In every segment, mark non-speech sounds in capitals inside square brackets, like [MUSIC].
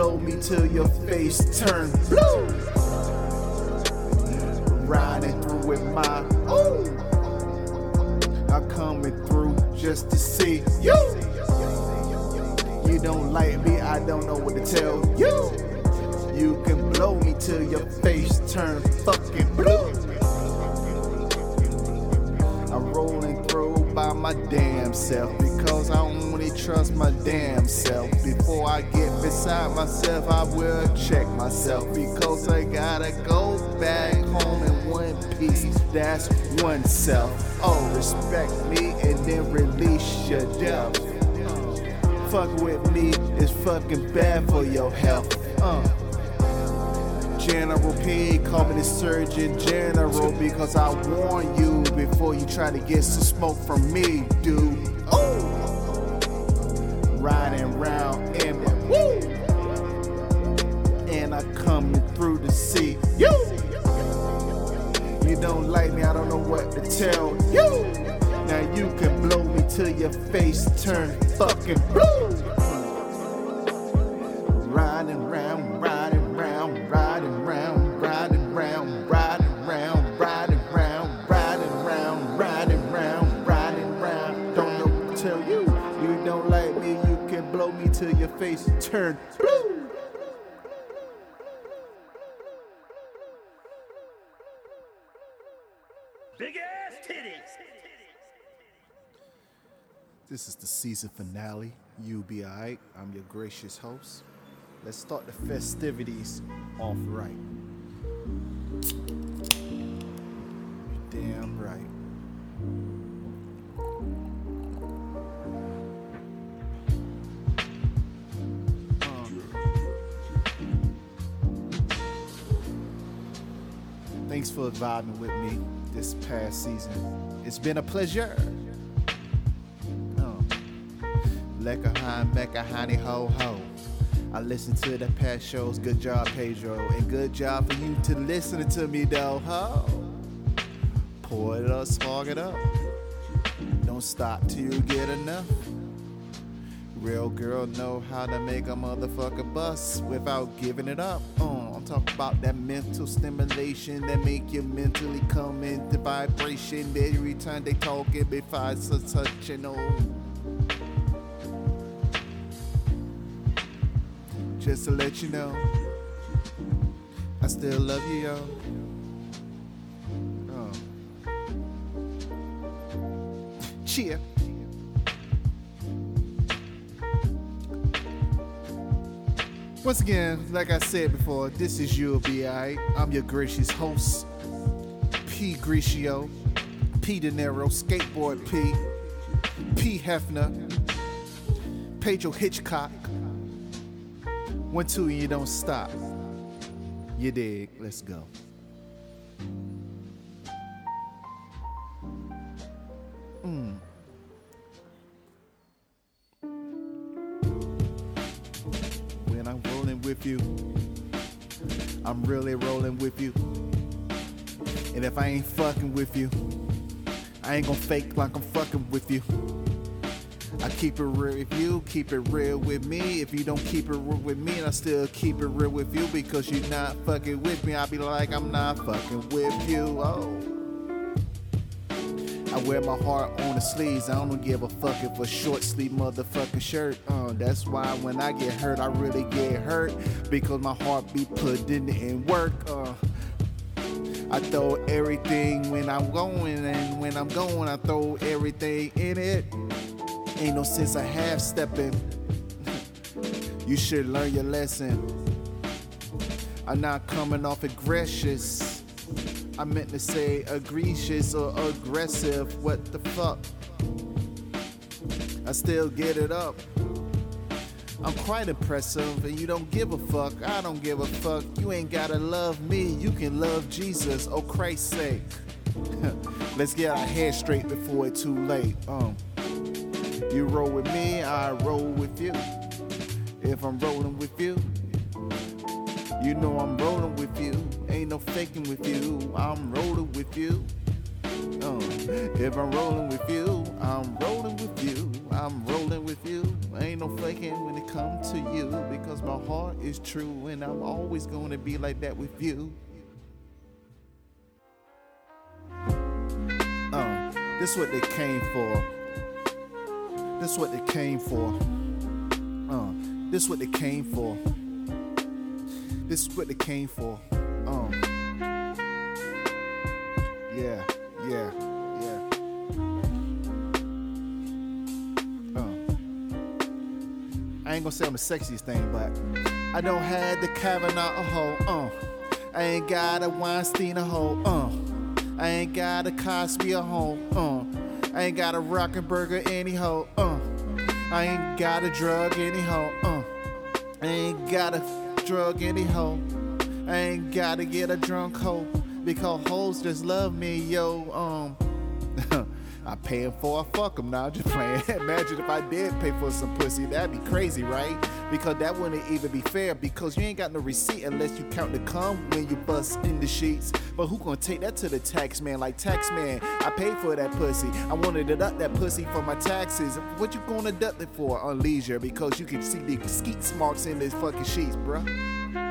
blow me till your face turn blue. Riding through with my ooh. I'm coming through just to see you. You don't like me, I don't know what to tell you. You can blow me till your face turn fucking blue. I'm rolling through by my damn self because I only trust my damn self. Before I get beside myself, I will check myself because I gotta go back home in one piece. That's one self. Oh, respect me and then release your death. Fuck with me is fucking bad for your health. Uh. General P, call me the Surgeon General because I warn you before you try to get some smoke from me, dude. Riding round in my woo, and I coming through to see you. You don't like me, I don't know what to tell you. Now you can blow me till your face turn fucking blue. Riding round, face turn blue. Big ass titties. This is the season finale. You be alright. I'm your gracious host. Let's start the festivities off right. You damn right. Thanks for vibing with me this past season. It's been a pleasure. Oh. Hein, Mecca, honey, ho, ho. I listened to the past shows. Good job, Pedro. And good job for you to listen to me, though, ho. Pour it up, smog it up. Don't stop till you get enough. Real girl know how to make a motherfucker bust without giving it up. Uh, I'm about that mental stimulation that make you mentally come into vibration. Every time they talk, it be five such and oh. Just to let you know, I still love you, yo. Oh. Cheer. Once again, like I said before, this is Be Alright. I'm your gracious host, P. Grigio, P. De Niro, Skateboard P, P. Hefner, Pedro Hitchcock. One, two, and you don't stop. You dig? Let's go. Mm. With you, I'm really rolling with you. And if I ain't fucking with you, I ain't gonna fake like I'm fucking with you. I keep it real with you, keep it real with me. If you don't keep it real with me, and I still keep it real with you because you're not fucking with me, I'll be like, I'm not fucking with you. Oh. I wear my heart on the sleeves. I don't give a fuck if a short sleeve motherfucking shirt. Uh, that's why when I get hurt, I really get hurt because my heart be put in in work. Uh, I throw everything when I'm going, and when I'm going, I throw everything in it. Ain't no sense of half stepping. [LAUGHS] You should learn your lesson. I'm not coming off aggressive. I meant to say egregious or aggressive. What the fuck? I still get it up. I'm quite impressive, and you don't give a fuck. I don't give a fuck. You ain't gotta love me, you can love Jesus. Oh Christ's sake. [LAUGHS] Let's get our head straight before it's too late. Um, you roll with me, I roll with you. If I'm rolling with you, you know I'm rolling with you. Ain't no faking with you. I'm rolling with you. Uh, if I'm rolling with you, I'm rolling with you. I'm rolling with you. Ain't no faking when it comes to you because my heart is true and I'm always going to be like that with you. Uh, this what they came for. This what they came for. Uh, this what they came for. This is what they came for. Um. Yeah, yeah, yeah. Uh. I ain't gonna say I'm the sexiest thing, but I don't have the Kavanaugh a hoe. Uh. I ain't got a Weinstein a hoe. Uh. I ain't got a Cosby a hoe. Uh. I ain't got a Rockenberger any hoe. Uh. I ain't got a drug any hoe. Uh. I ain't got a drug any hoe. I ain't gotta get a drunk hoe because hoes just love me, yo. Um, I paying for a fuck 'em now. Just playing. [LAUGHS] Imagine if I did pay for some pussy, that'd be crazy, right? Because that wouldn't even be fair because you ain't got no receipt unless you count the cum when you bust in the sheets. But who gonna take that to the tax man? Like tax man, I paid for that pussy. I wanted to deduct that pussy for my taxes. What you gonna deduct it for on leisure? Because you can see the skeet marks in these fucking sheets, bruh.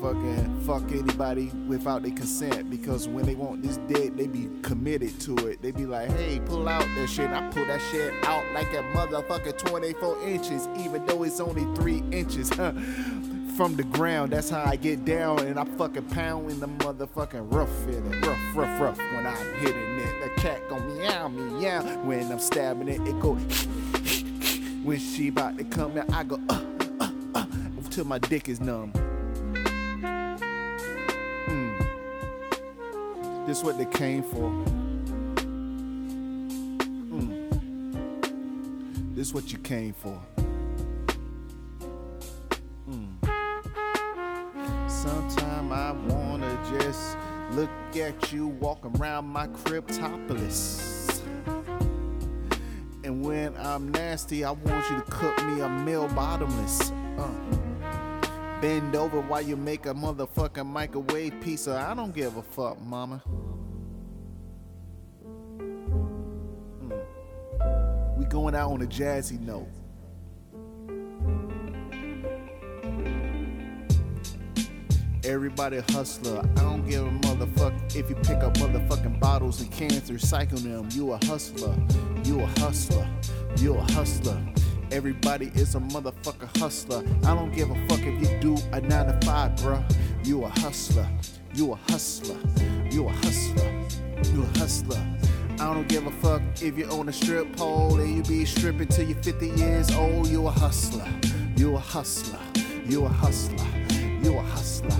Motherfucking fuck anybody without their consent because when they want this dick, they be committed to it. They be like, hey, pull out that shit. I pull that shit out like a motherfucking 24 inches, even though it's only three inches from the ground. That's how I get down and I fucking pound in the motherfucking rough in it. Rough, rough, rough when I'm hitting it. The cat go meow, meow. When I'm stabbing it, it go [LAUGHS] when she about to come out, I go, uh, uh, uh, till my dick is numb. This what they came for. Mm. This what you came for. Mm. Sometime I wanna just look at you walking around my cryptopolis. And when I'm nasty, I want you to cook me a meal bottomless. Uh. Bend over while you make a motherfucking microwave pizza. I don't give a fuck, mama. Mm. We going out on a jazzy note. Everybody hustler. I don't give a motherfuck if you pick up motherfucking bottles and cans, recycle them. You a hustler. You a hustler. You a hustler. Everybody is a motherfucker hustler. I don't give a fuck if you do a nine to five, bruh. You a hustler. You a hustler. You a hustler. You a hustler. I don't give a fuck if you own a strip pole and you be stripping till you're 50 years old. You a hustler. You a hustler. You a hustler. You a hustler.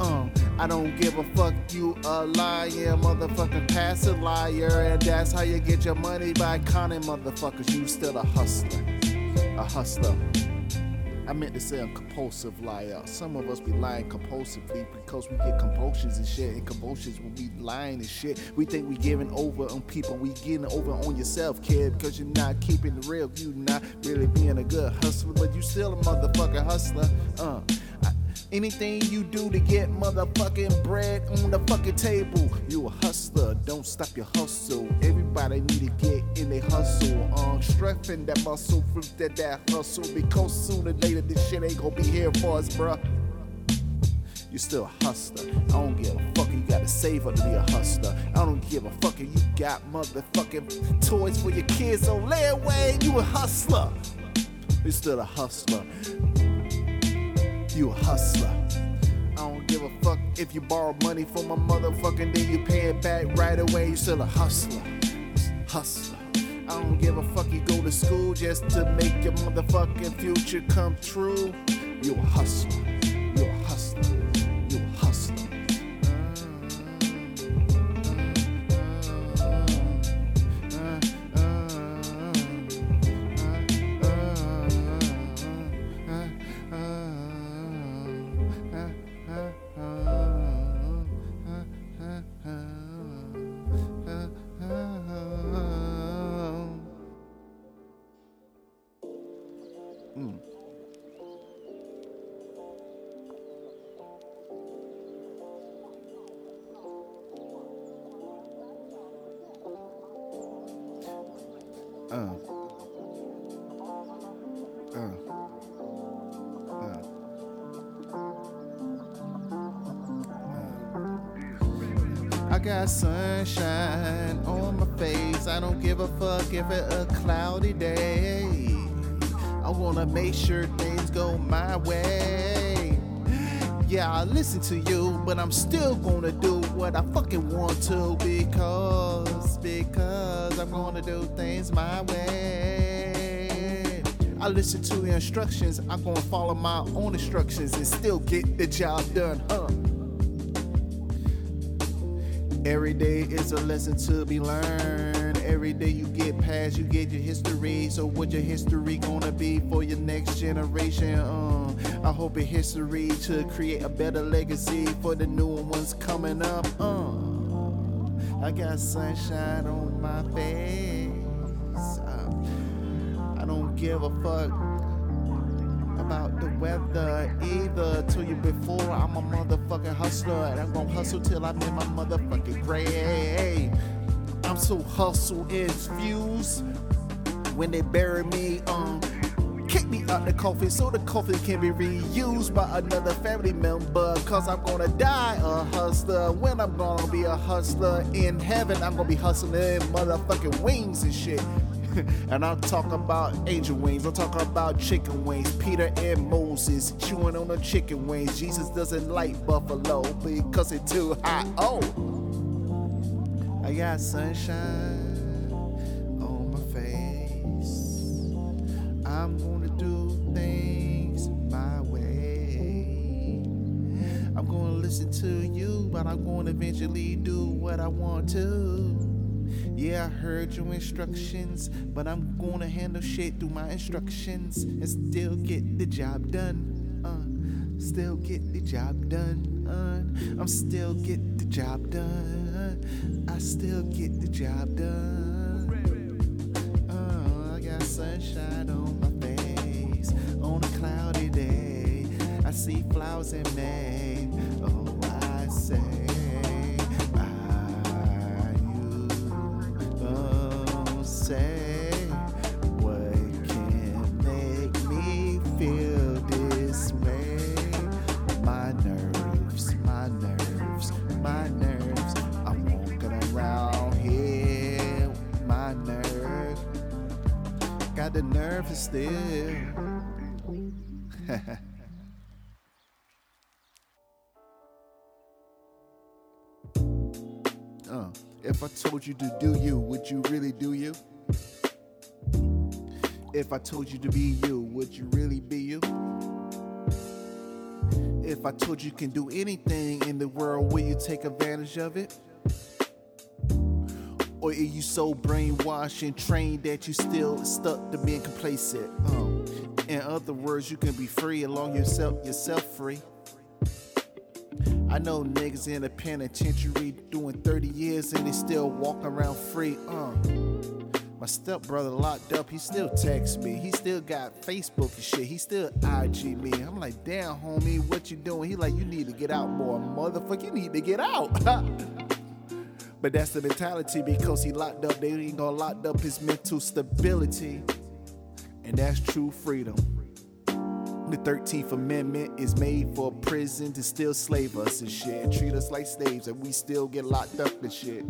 Um, I don't give a fuck. You a liar, motherfucking passive liar, and that's how you get your money by conning motherfuckers. You still a hustler a hustler. I meant to say a compulsive liar. Some of us be lying compulsively because we get compulsions and shit. And compulsions when we lying and shit. We think we giving over on people. We getting over on yourself, kid, because you're not keeping it real. You not really being a good hustler, but you still a motherfucking hustler. Uh. Anything you do to get motherfucking bread on the fucking table, you a hustler. Don't stop your hustle. Everybody need to get in their hustle. Um, strengthen that muscle for that, that hustle because sooner or later this shit ain't gonna be here for us, bruh. You still a hustler. I don't give a fuck. You gotta save up to be a hustler. I don't give a fuck if you got motherfucking toys for your kids on layaway. You a hustler. You still a hustler you a hustler. I don't give a fuck if you borrow money from my motherfucking then you pay it back right away. You still a hustler. Hustler. I don't give a fuck. You go to school just to make your motherfucking future come true. You a hustler. You a hustler. Uh. Uh. Uh. I got sunshine on my face. I don't give a fuck if it's a cloudy day. I wanna make sure things go my way. Yeah, I listen to you, but I'm still gonna do what I fucking want to because, because I'm gonna do things my way. I listen to the instructions, I'm gonna follow my own instructions and still get the job done, huh? Every day is a lesson to be learned. Every day you get past, you get your history. So what your history gonna be for your next generation? Uh, I hope your history to create a better legacy for the new ones coming up. Uh, I got sunshine on my face. Uh, I don't give a fuck about the weather either. Told you before, I'm a motherfucking hustler, and I'm gonna hustle till I'm in my motherfucking grave. I'm so hustle infused. When they bury me, um, kick me out the coffin so the coffin can be reused by another family member. Cause I'm gonna die a hustler. When I'm gonna be a hustler in heaven, I'm gonna be hustling motherfucking wings and shit. [LAUGHS] and I'm talking about angel wings. I'm talking about chicken wings. Peter and Moses chewing on the chicken wings. Jesus doesn't like buffalo because it's too hot. Oh, I got sunshine on my face. I'm to you, but I'm gonna eventually do what I want to. Yeah, I heard your instructions, but I'm gonna handle shit through my instructions and still get the job done. Uh, still get the job done. Uh, I'm still get the job done. I still get the job done. Uh, I got sunshine on my face on a cloudy day. I see flowers in May. Oh, Got the nerve still. Told you to do you, would you really do you? If I told you to be you, would you really be you? If I told you can do anything in the world, will you take advantage of it? Or are you so brainwashed and trained that you still stuck to being complacent? Um, in other words, you can be free along yourself, yourself free. I know niggas in the penitentiary doing 30 years and they still walking around free. Uh. My stepbrother locked up, he still texts me. He still got Facebook and shit. He still IG me. I'm like, damn, homie, what you doing? He like, you need to get out more. Motherfucker, you need to get out. [LAUGHS] but that's the mentality because he locked up. They ain't gonna lock up his mental stability. And that's true freedom. The 13th Amendment is made for a prison to still slave us and shit and treat us like slaves and we still get locked up and shit.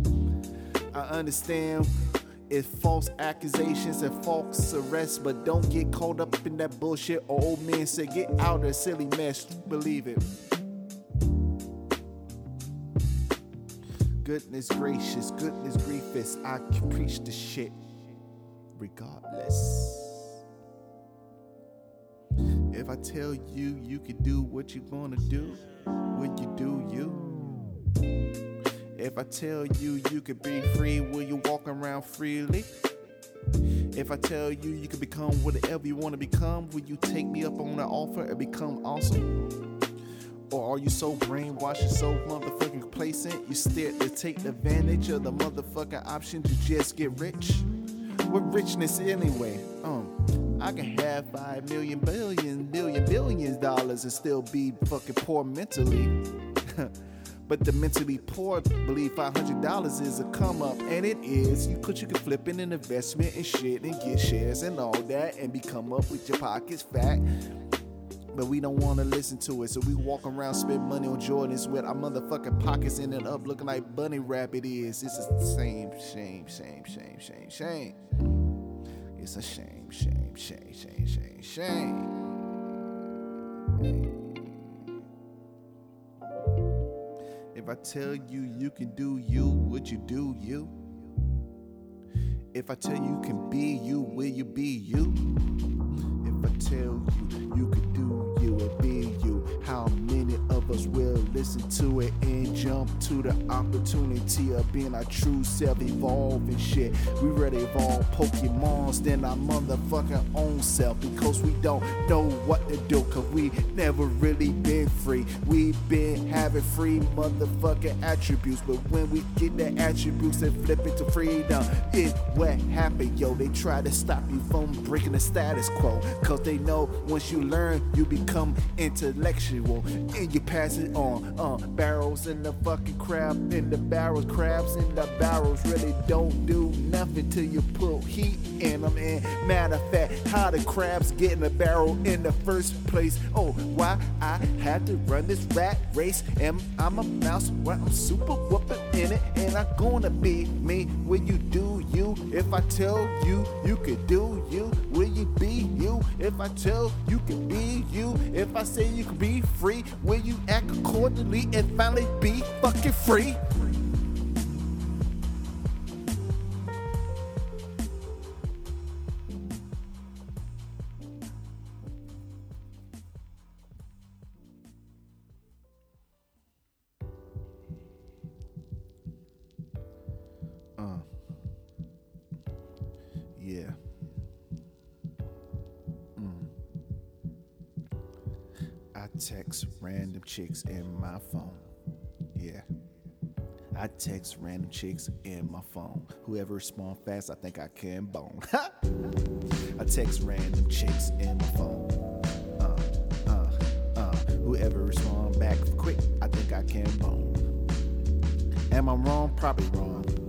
I understand it's false accusations and false arrests, but don't get caught up in that bullshit. Or old men say, get out of silly mess. Believe it. Goodness gracious, goodness griefus, I can preach the shit. regardless. If I tell you you can do what you wanna do, will you do you? If I tell you you can be free, will you walk around freely? If I tell you you can become whatever you wanna become, will you take me up on the offer and become awesome? Or are you so brainwashed and so motherfucking complacent? You scared to take advantage of the motherfucking option to just get rich? What richness anyway? I can have five million billion billion billions dollars and still be fucking poor mentally. [LAUGHS] but the mentally poor believe five hundred dollars is a come up, and it is. You could you can flip in an investment and shit and get shares and all that and become up with your pockets fat but we don't want to listen to it. So we walk around, spend money on Jordans with our motherfucking pockets in and up, looking like bunny rabbit is. It's a shame, shame, shame, shame, shame, shame. It's a shame, shame, shame, shame, shame, shame. If I tell you you can do you, would you do you? If I tell you can be you, will you be you? If I tell you you can do you and be how many of us will listen to it and jump to the opportunity of being our true self, evolving shit? We ready evolve Pokemons than our motherfucking own self because we don't know what to do, cause we never really been free. We've been having free motherfucking attributes, but when we get the attributes and flip it to freedom, it what happened, yo. They try to stop you from breaking the status quo, cause they know once you learn, you become intellectual and you pass it on. Uh, barrels in the fucking crab, in the barrels, crabs in the barrels really don't do nothing till you put heat in them. And matter of fact, how the crabs get in the barrel in the first place? Oh, why I had to run this rat race? And I'm a mouse where I'm super whooping in it, and I'm gonna be me. Will you do you? If I tell you you could do you, will you be you? If I tell you, you can be you, if I say you can be free, will you act accordingly and finally be fucking free? Chicks in my phone. Yeah. I text random chicks in my phone. Whoever respond fast, I think I can bone. [LAUGHS] I text random chicks in my phone. Uh, uh, uh. Whoever respond back quick, I think I can bone. Am I wrong? Probably wrong.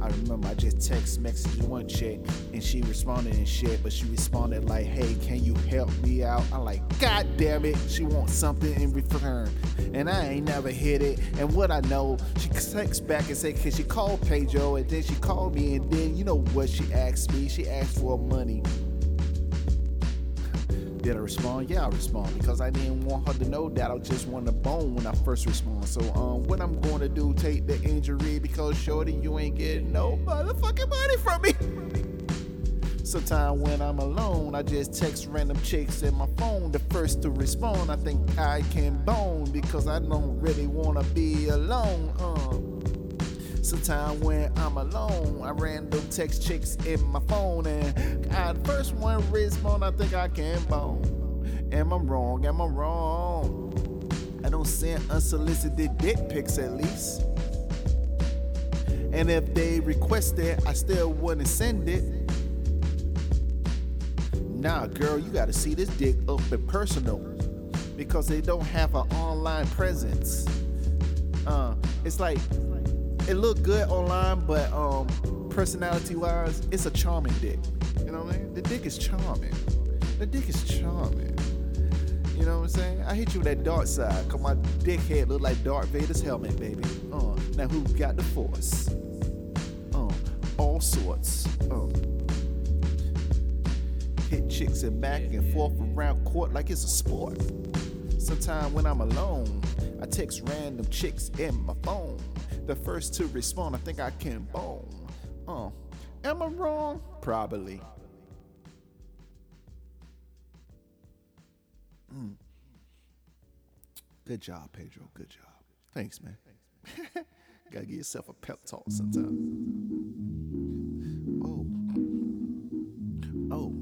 I remember I just text messaged one chick and she responded and shit, but she responded like, "Hey, can you help me out?" I'm like, "God damn it!" She wants something in return, and I ain't never hit it. And what I know, she texts back and say, cause she called Pedro?" And then she called me, and then you know what she asked me? She asked for money. Did I respond? Yeah, I respond because I didn't want her to know that I just want to bone when I first respond. So, um, what I'm going to do, take the injury because shorty, you ain't getting no motherfucking money from me. Sometimes when I'm alone, I just text random chicks in my phone. The first to respond, I think I can bone because I don't really wanna be alone. Uh. Sometimes when I'm alone, I random text chicks in my phone, and I first one respond, I think I can bone. Am I wrong? Am I wrong? I don't send unsolicited dick pics at least. And if they request it, I still wouldn't send it. Nah, girl, you gotta see this dick up and personal because they don't have an online presence. Uh, it's like it looked good online, but um, personality wise, it's a charming dick. You know what I mean? The dick is charming. The dick is charming. You know what I'm saying? I hit you with that dark side, cause my dick head look like Darth Vader's helmet, baby. Uh, now who got the force? Uh, all sorts. Uh, hit chicks and back and forth around court like it's a sport. Sometimes when I'm alone, I text random chicks in my phone. The first to respond, I think I can bone. Uh, Am I wrong? Probably. Mm. Good job, Pedro. Good job. Thanks, man. [LAUGHS] Gotta give yourself a pep talk sometimes. Oh. Oh. oh.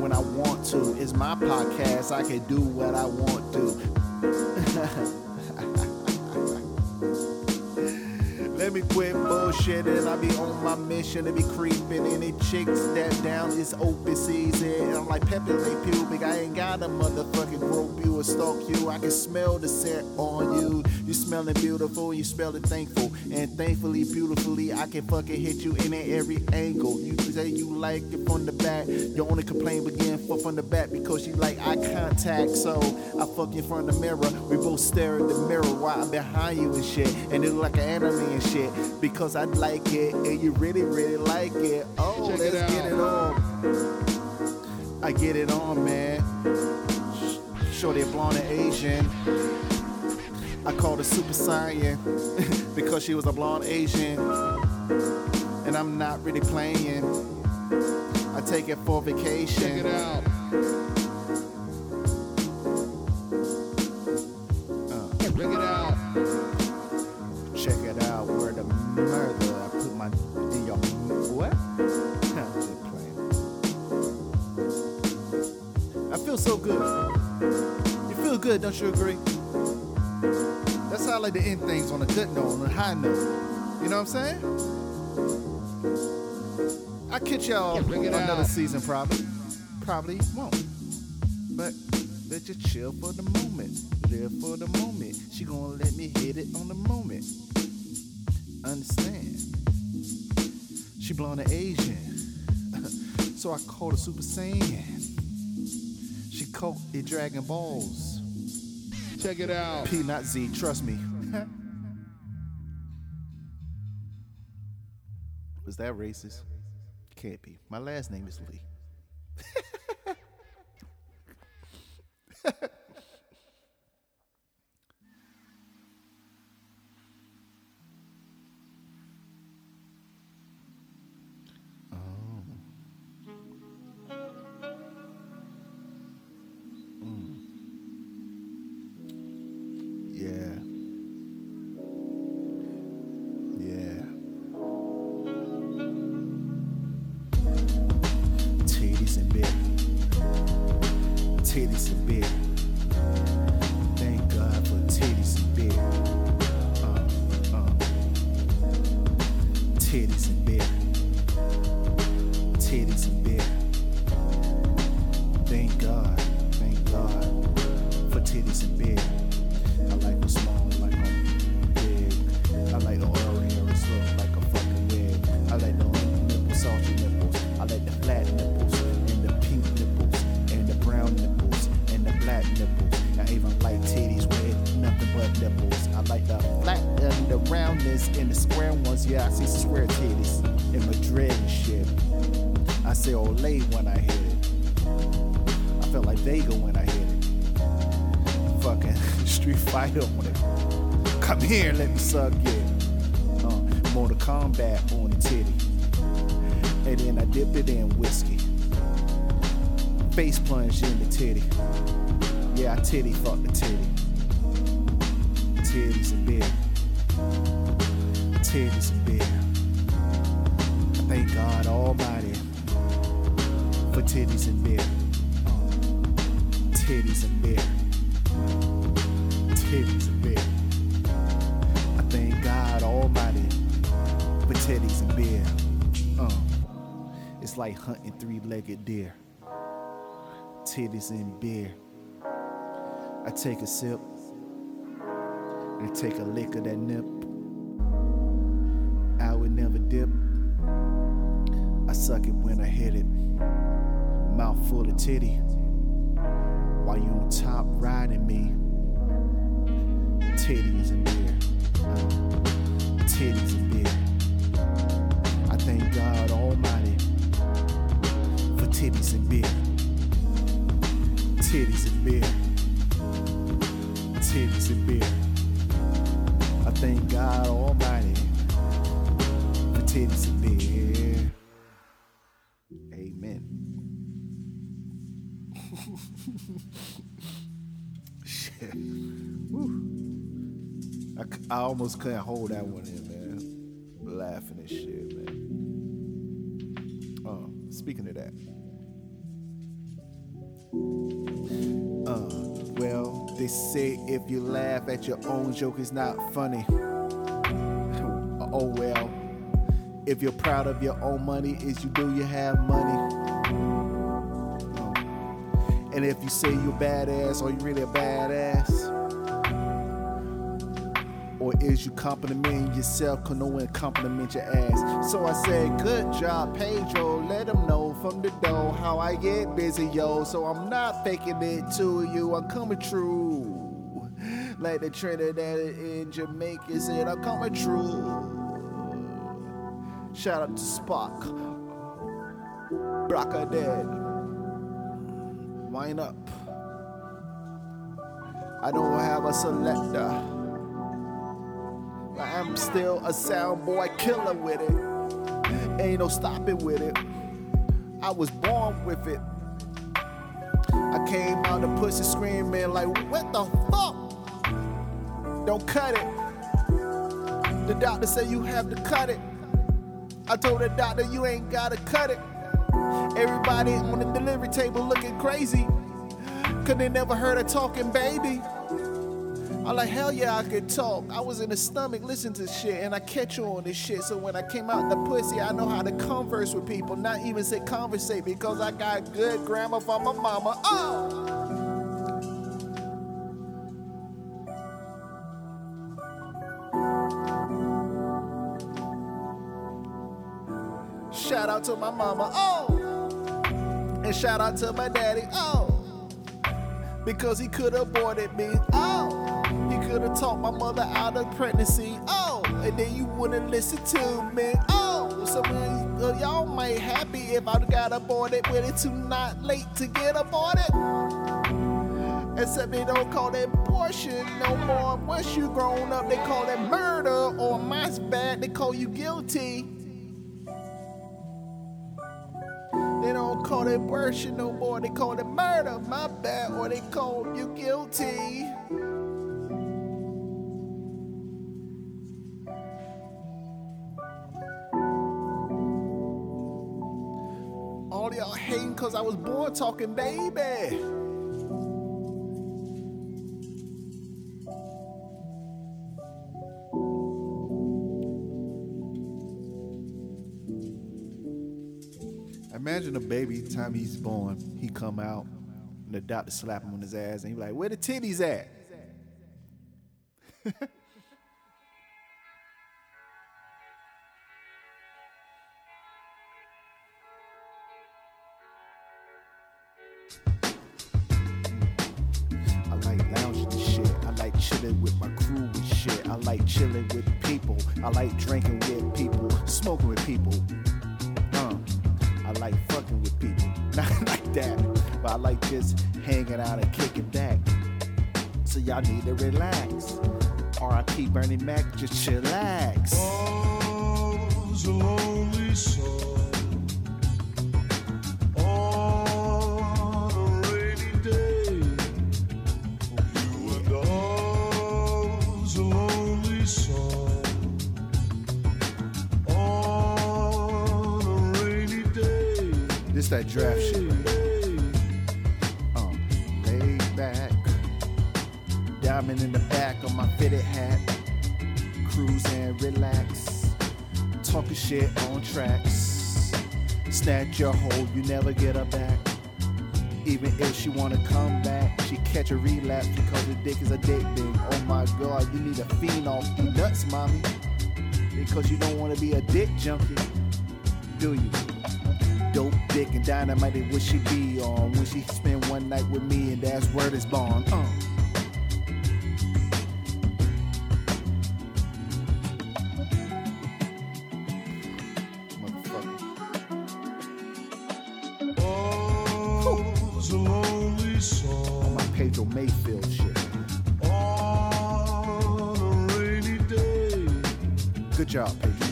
When I want to. It's my podcast. I can do what I want to. Let me quit bullshit and I be on my mission to be creeping. Any chicks that down is open season. I'm like Pepe Le Pew, big. I ain't got a motherfucking grope you or stalk you. I can smell the scent on you. You smelling beautiful, you smelling thankful. And thankfully, beautifully, I can fucking hit you in every angle. You say you like it from the back. Your only complaint begin for from the back because you like eye contact. So I fuck you of the mirror. We both stare at the mirror while I'm behind you and shit. And it look like an anime and shit. Because I like it and you really, really like it. Oh, Check let's it get it on. I get it on, man. Shorty a blonde and Asian. I called her Super Saiyan [LAUGHS] because she was a blonde Asian. And I'm not really playing. I take it for vacation. Check it out. Uh. Check it out. Murder. I put my in your what? I'm just playing. [LAUGHS] I feel so good. You feel good, don't you agree? That's how I like to end things on a good note, on a high note. You know what I'm saying? I catch y'all Bring it another out. season probably. Probably won't. But let you chill for the moment. Live for the moment. She gonna let me hit it on the moment. Understand? She blonde and Asian. [LAUGHS] so I called her Super Saiyan. She caught it Dragon Balls. Check it out. P not Z, trust me. [LAUGHS] Was that racist? Can't be. My last name is Lee. [LAUGHS] let me suck it. Uh, Mortal Kombat on the titty. And then I dipped it in whiskey. Face plunge in the titty. Yeah, I titty fuck the titty. Titties and beer. Titties and beer. I thank God Almighty for titties and beer. Uh, titties and beer titties God Almighty for and beer. Uh, it's like hunting three-legged deer. Titties and beer. I take a sip and take a lick of that nip. I would never dip. I suck it when I hit it. Mouth full of titty. While you on top riding me. Titties and beer. Beer. Amen. Shit. Woo. I, I almost couldn't hold that one in, man. Laughing and shit, man. Uh, speaking of that. Uh, well, they say if you laugh at your own joke, it's not funny. [LAUGHS] oh well. If you're proud of your own money, is you do you have money? And if you say you're badass, are you really a badass? Or is you complimenting yourself cause no one compliment your ass? So I said, good job, Pedro. Let them know from the door how I get busy, yo. So I'm not faking it to you, I'm coming true. Like the Trinidad in Jamaica said, I'm coming true. Shout out to Spock. Braca dead. Wind up. I don't have a selector. I am still a sound boy killer with it. Ain't no stopping with it. I was born with it. I came out the pussy screaming like, what the fuck? Don't cut it. The doctor said you have to cut it. I told the doctor you ain't gotta cut it. Everybody on the delivery table looking crazy. Cause they never heard a talking baby. I'm like, hell yeah, I could talk. I was in the stomach listening to shit and I catch on this shit. So when I came out the pussy, I know how to converse with people, not even say conversate because I got good grammar from my mama. Oh! Shout out to my mama, oh! And shout out to my daddy, oh! Because he could have aborted me, oh! He could have talked my mother out of pregnancy, oh! And then you wouldn't listen to me, oh! So uh, y'all might happy if I got aborted, but it's too not late to get aborted. Except they don't call that abortion no more. Once you grown up, they call it murder, or mine's bad, they call you guilty. They don't call it abortion no more, they call it murder, my bad, or they call you guilty. All y'all hating cause I was born talking baby. Imagine a baby the time he's born, he come out and the doctor slap him on his ass and he like, where the titties at? I like lounging shit. I like chilling with my crew and shit. I like chilling with people. I like drinking with people, smoking with people. I like fucking with people. [LAUGHS] Not like that, but I like just hanging out and kicking back. So y'all need to relax. R.I.P. Bernie Mac, just chillax. A lonely soul That draft shit. Uh, lay back, diamond in the back of my fitted hat, cruise and relax, talking shit on tracks. Snatch your hold, you never get her back. Even if she wanna come back, she catch a relapse because the dick is addicting. Oh my god, you need a fiend off the nuts, mommy. Because you don't wanna be a dick junkie, do you? Dick and dynamite it would she be on when she spend one night with me and that's word is born. Uh. A lonely On song my Pedro Mayfield shit. on a rainy day. Good job, Pedro.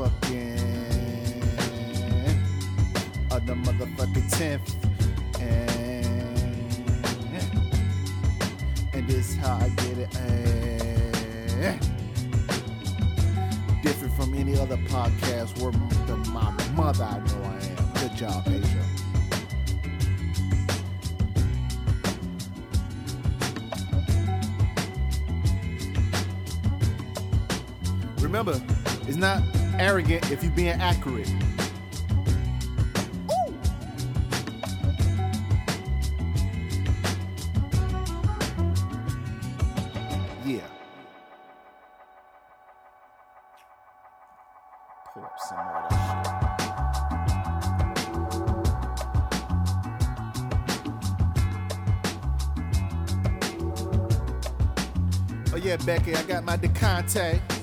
Motherfucking of the motherfucking 10th. And and this how I get it. eh. different from any other podcast where the, my mother I know I am. Good job, Asia. If you're being accurate. Oh yeah, Becky, I got my Deconte.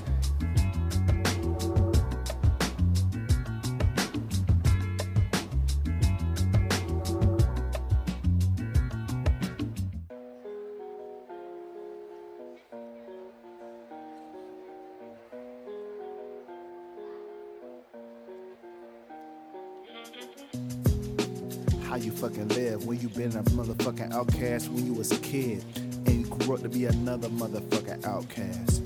Outcast when you was a kid and grew up to be another motherfucker outcast.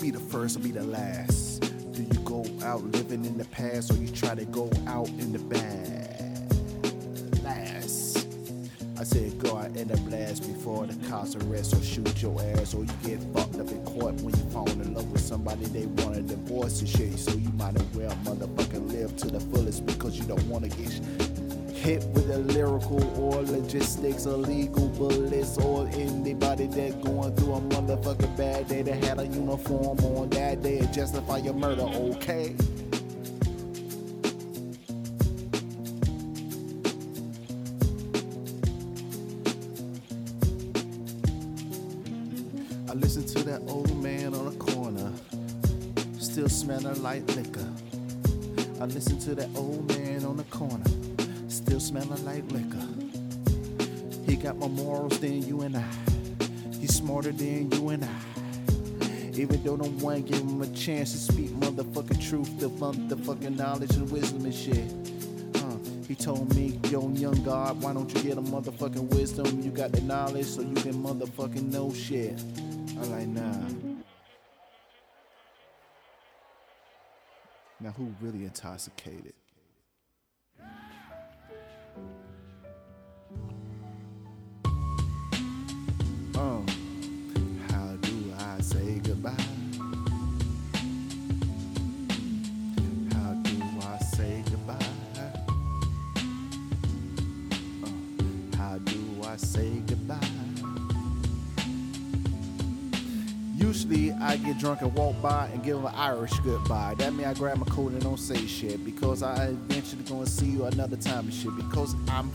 Be the first or be the last. Do you go out living in the past or you try to go out in the bad? Last. I said go out in the blast before the cops arrest or shoot your ass or you get fucked up in court when you fall in love with somebody they want to divorce and shit. So you might as well motherfucking live to the fullest because you don't want to get hit with a lyrical or logistics or legal bullets or anybody that going through a motherfucking bad day that had a uniform on that day to justify your murder, okay? I listen to that old man on the corner, still smelling like liquor. I listen to that old man on the corner, still smelling like liquor. He got more morals than you and I. He's smarter than you and I. Even though no one give him a chance to speak motherfucking truth, the motherfucking knowledge and wisdom and shit. Uh, he told me, yo, young God, why don't you get a motherfucking wisdom? You got the knowledge so you can motherfucking know shit. I'm like, nah. Now, who really intoxicated? Say goodbye? Usually I get drunk and walk by and give an Irish goodbye. That mean I grab my coat and don't say shit because I eventually gonna see you another time and shit because I'm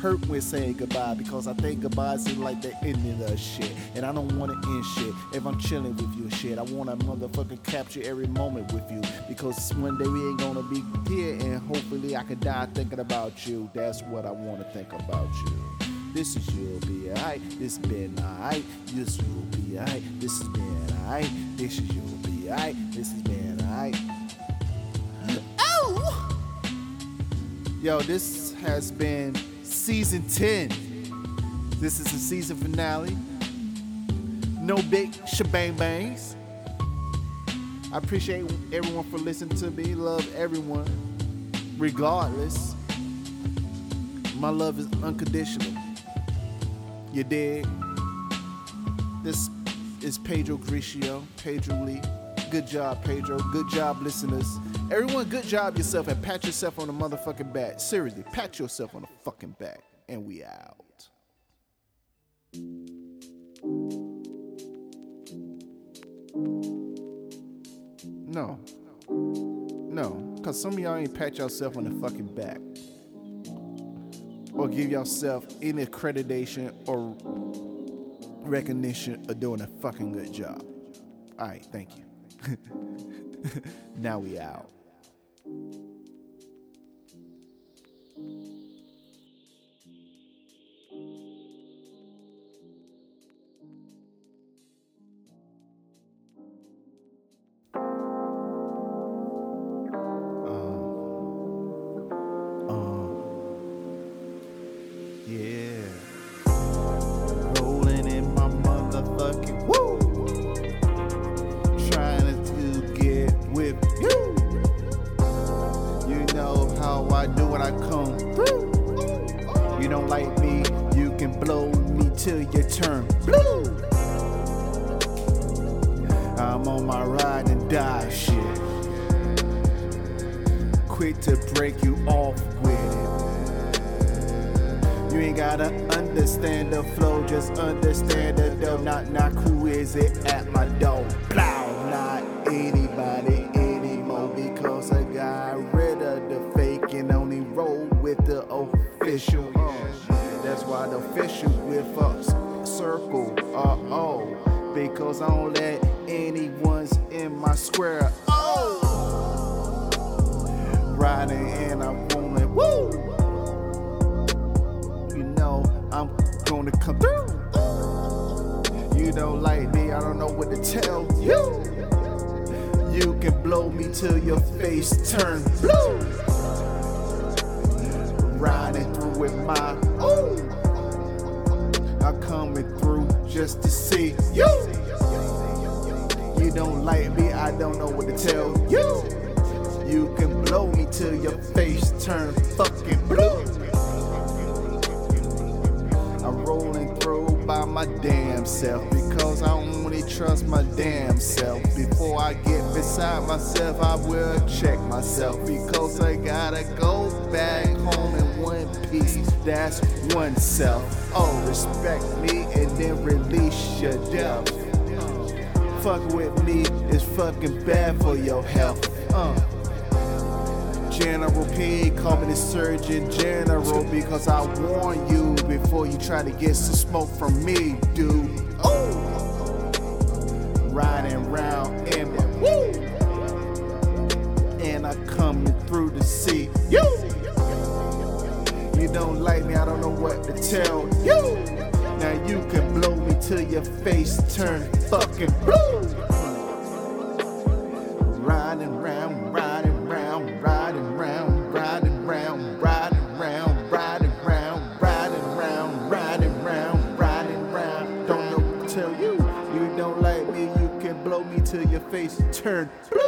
hurt with saying goodbye because I think goodbye is like the ending of shit and I don't wanna end shit if I'm chilling with you shit. I wanna motherfucking capture every moment with you because one day we ain't gonna be here and hopefully I can die thinking about you. That's what I wanna think about you. This is you'll be alright. This been alright. This will be alright. This has been alright. This is you'll be alright. This has been alright. Oh! Yo, this has been season 10. This is the season finale. No big shebang bangs. I appreciate everyone for listening to me. Love everyone, regardless. My love is unconditional. You dig? This is Pedro Grigio, Pedro Lee. Good job, Pedro. Good job, listeners. Everyone, good job yourself and pat yourself on the motherfucking back. Seriously, pat yourself on the fucking back. And we out. No. No. Because some of y'all ain't pat yourself on the fucking back. Or give yourself any accreditation or recognition of doing a fucking good job. Alright, thank you. [LAUGHS] now we out. Why the official with us circle. Uh oh, because I don't let anyone's in my square. Oh, riding and I'm rolling. Woo! you know I'm gonna come through. You don't like me, I don't know what to tell you. You can blow me till your face turn blue. Riding through with my ooh. Coming through just to see you. You don't like me, I don't know what to tell you. You can blow me till your face turn fucking blue. I'm rolling through by my damn self because I only trust my damn self. Before I get beside myself, I will check myself because I gotta go back home one piece. That's one self. Oh, respect me and then release your death. Fuck with me is fucking bad for your health. Uh. General P, call me the Surgeon General because I warn you before you try to get some smoke from me, dude. Ooh. Riding round in my woo, and I coming through to see. You don't like me, I don't know what to tell you. Now you can blow me till your face turn fucking blue. Riding round, riding round, riding round, riding round, riding round, riding round, riding round, riding round, riding round. Don't know what to tell you. You don't like me, you can blow me till your face turn blue.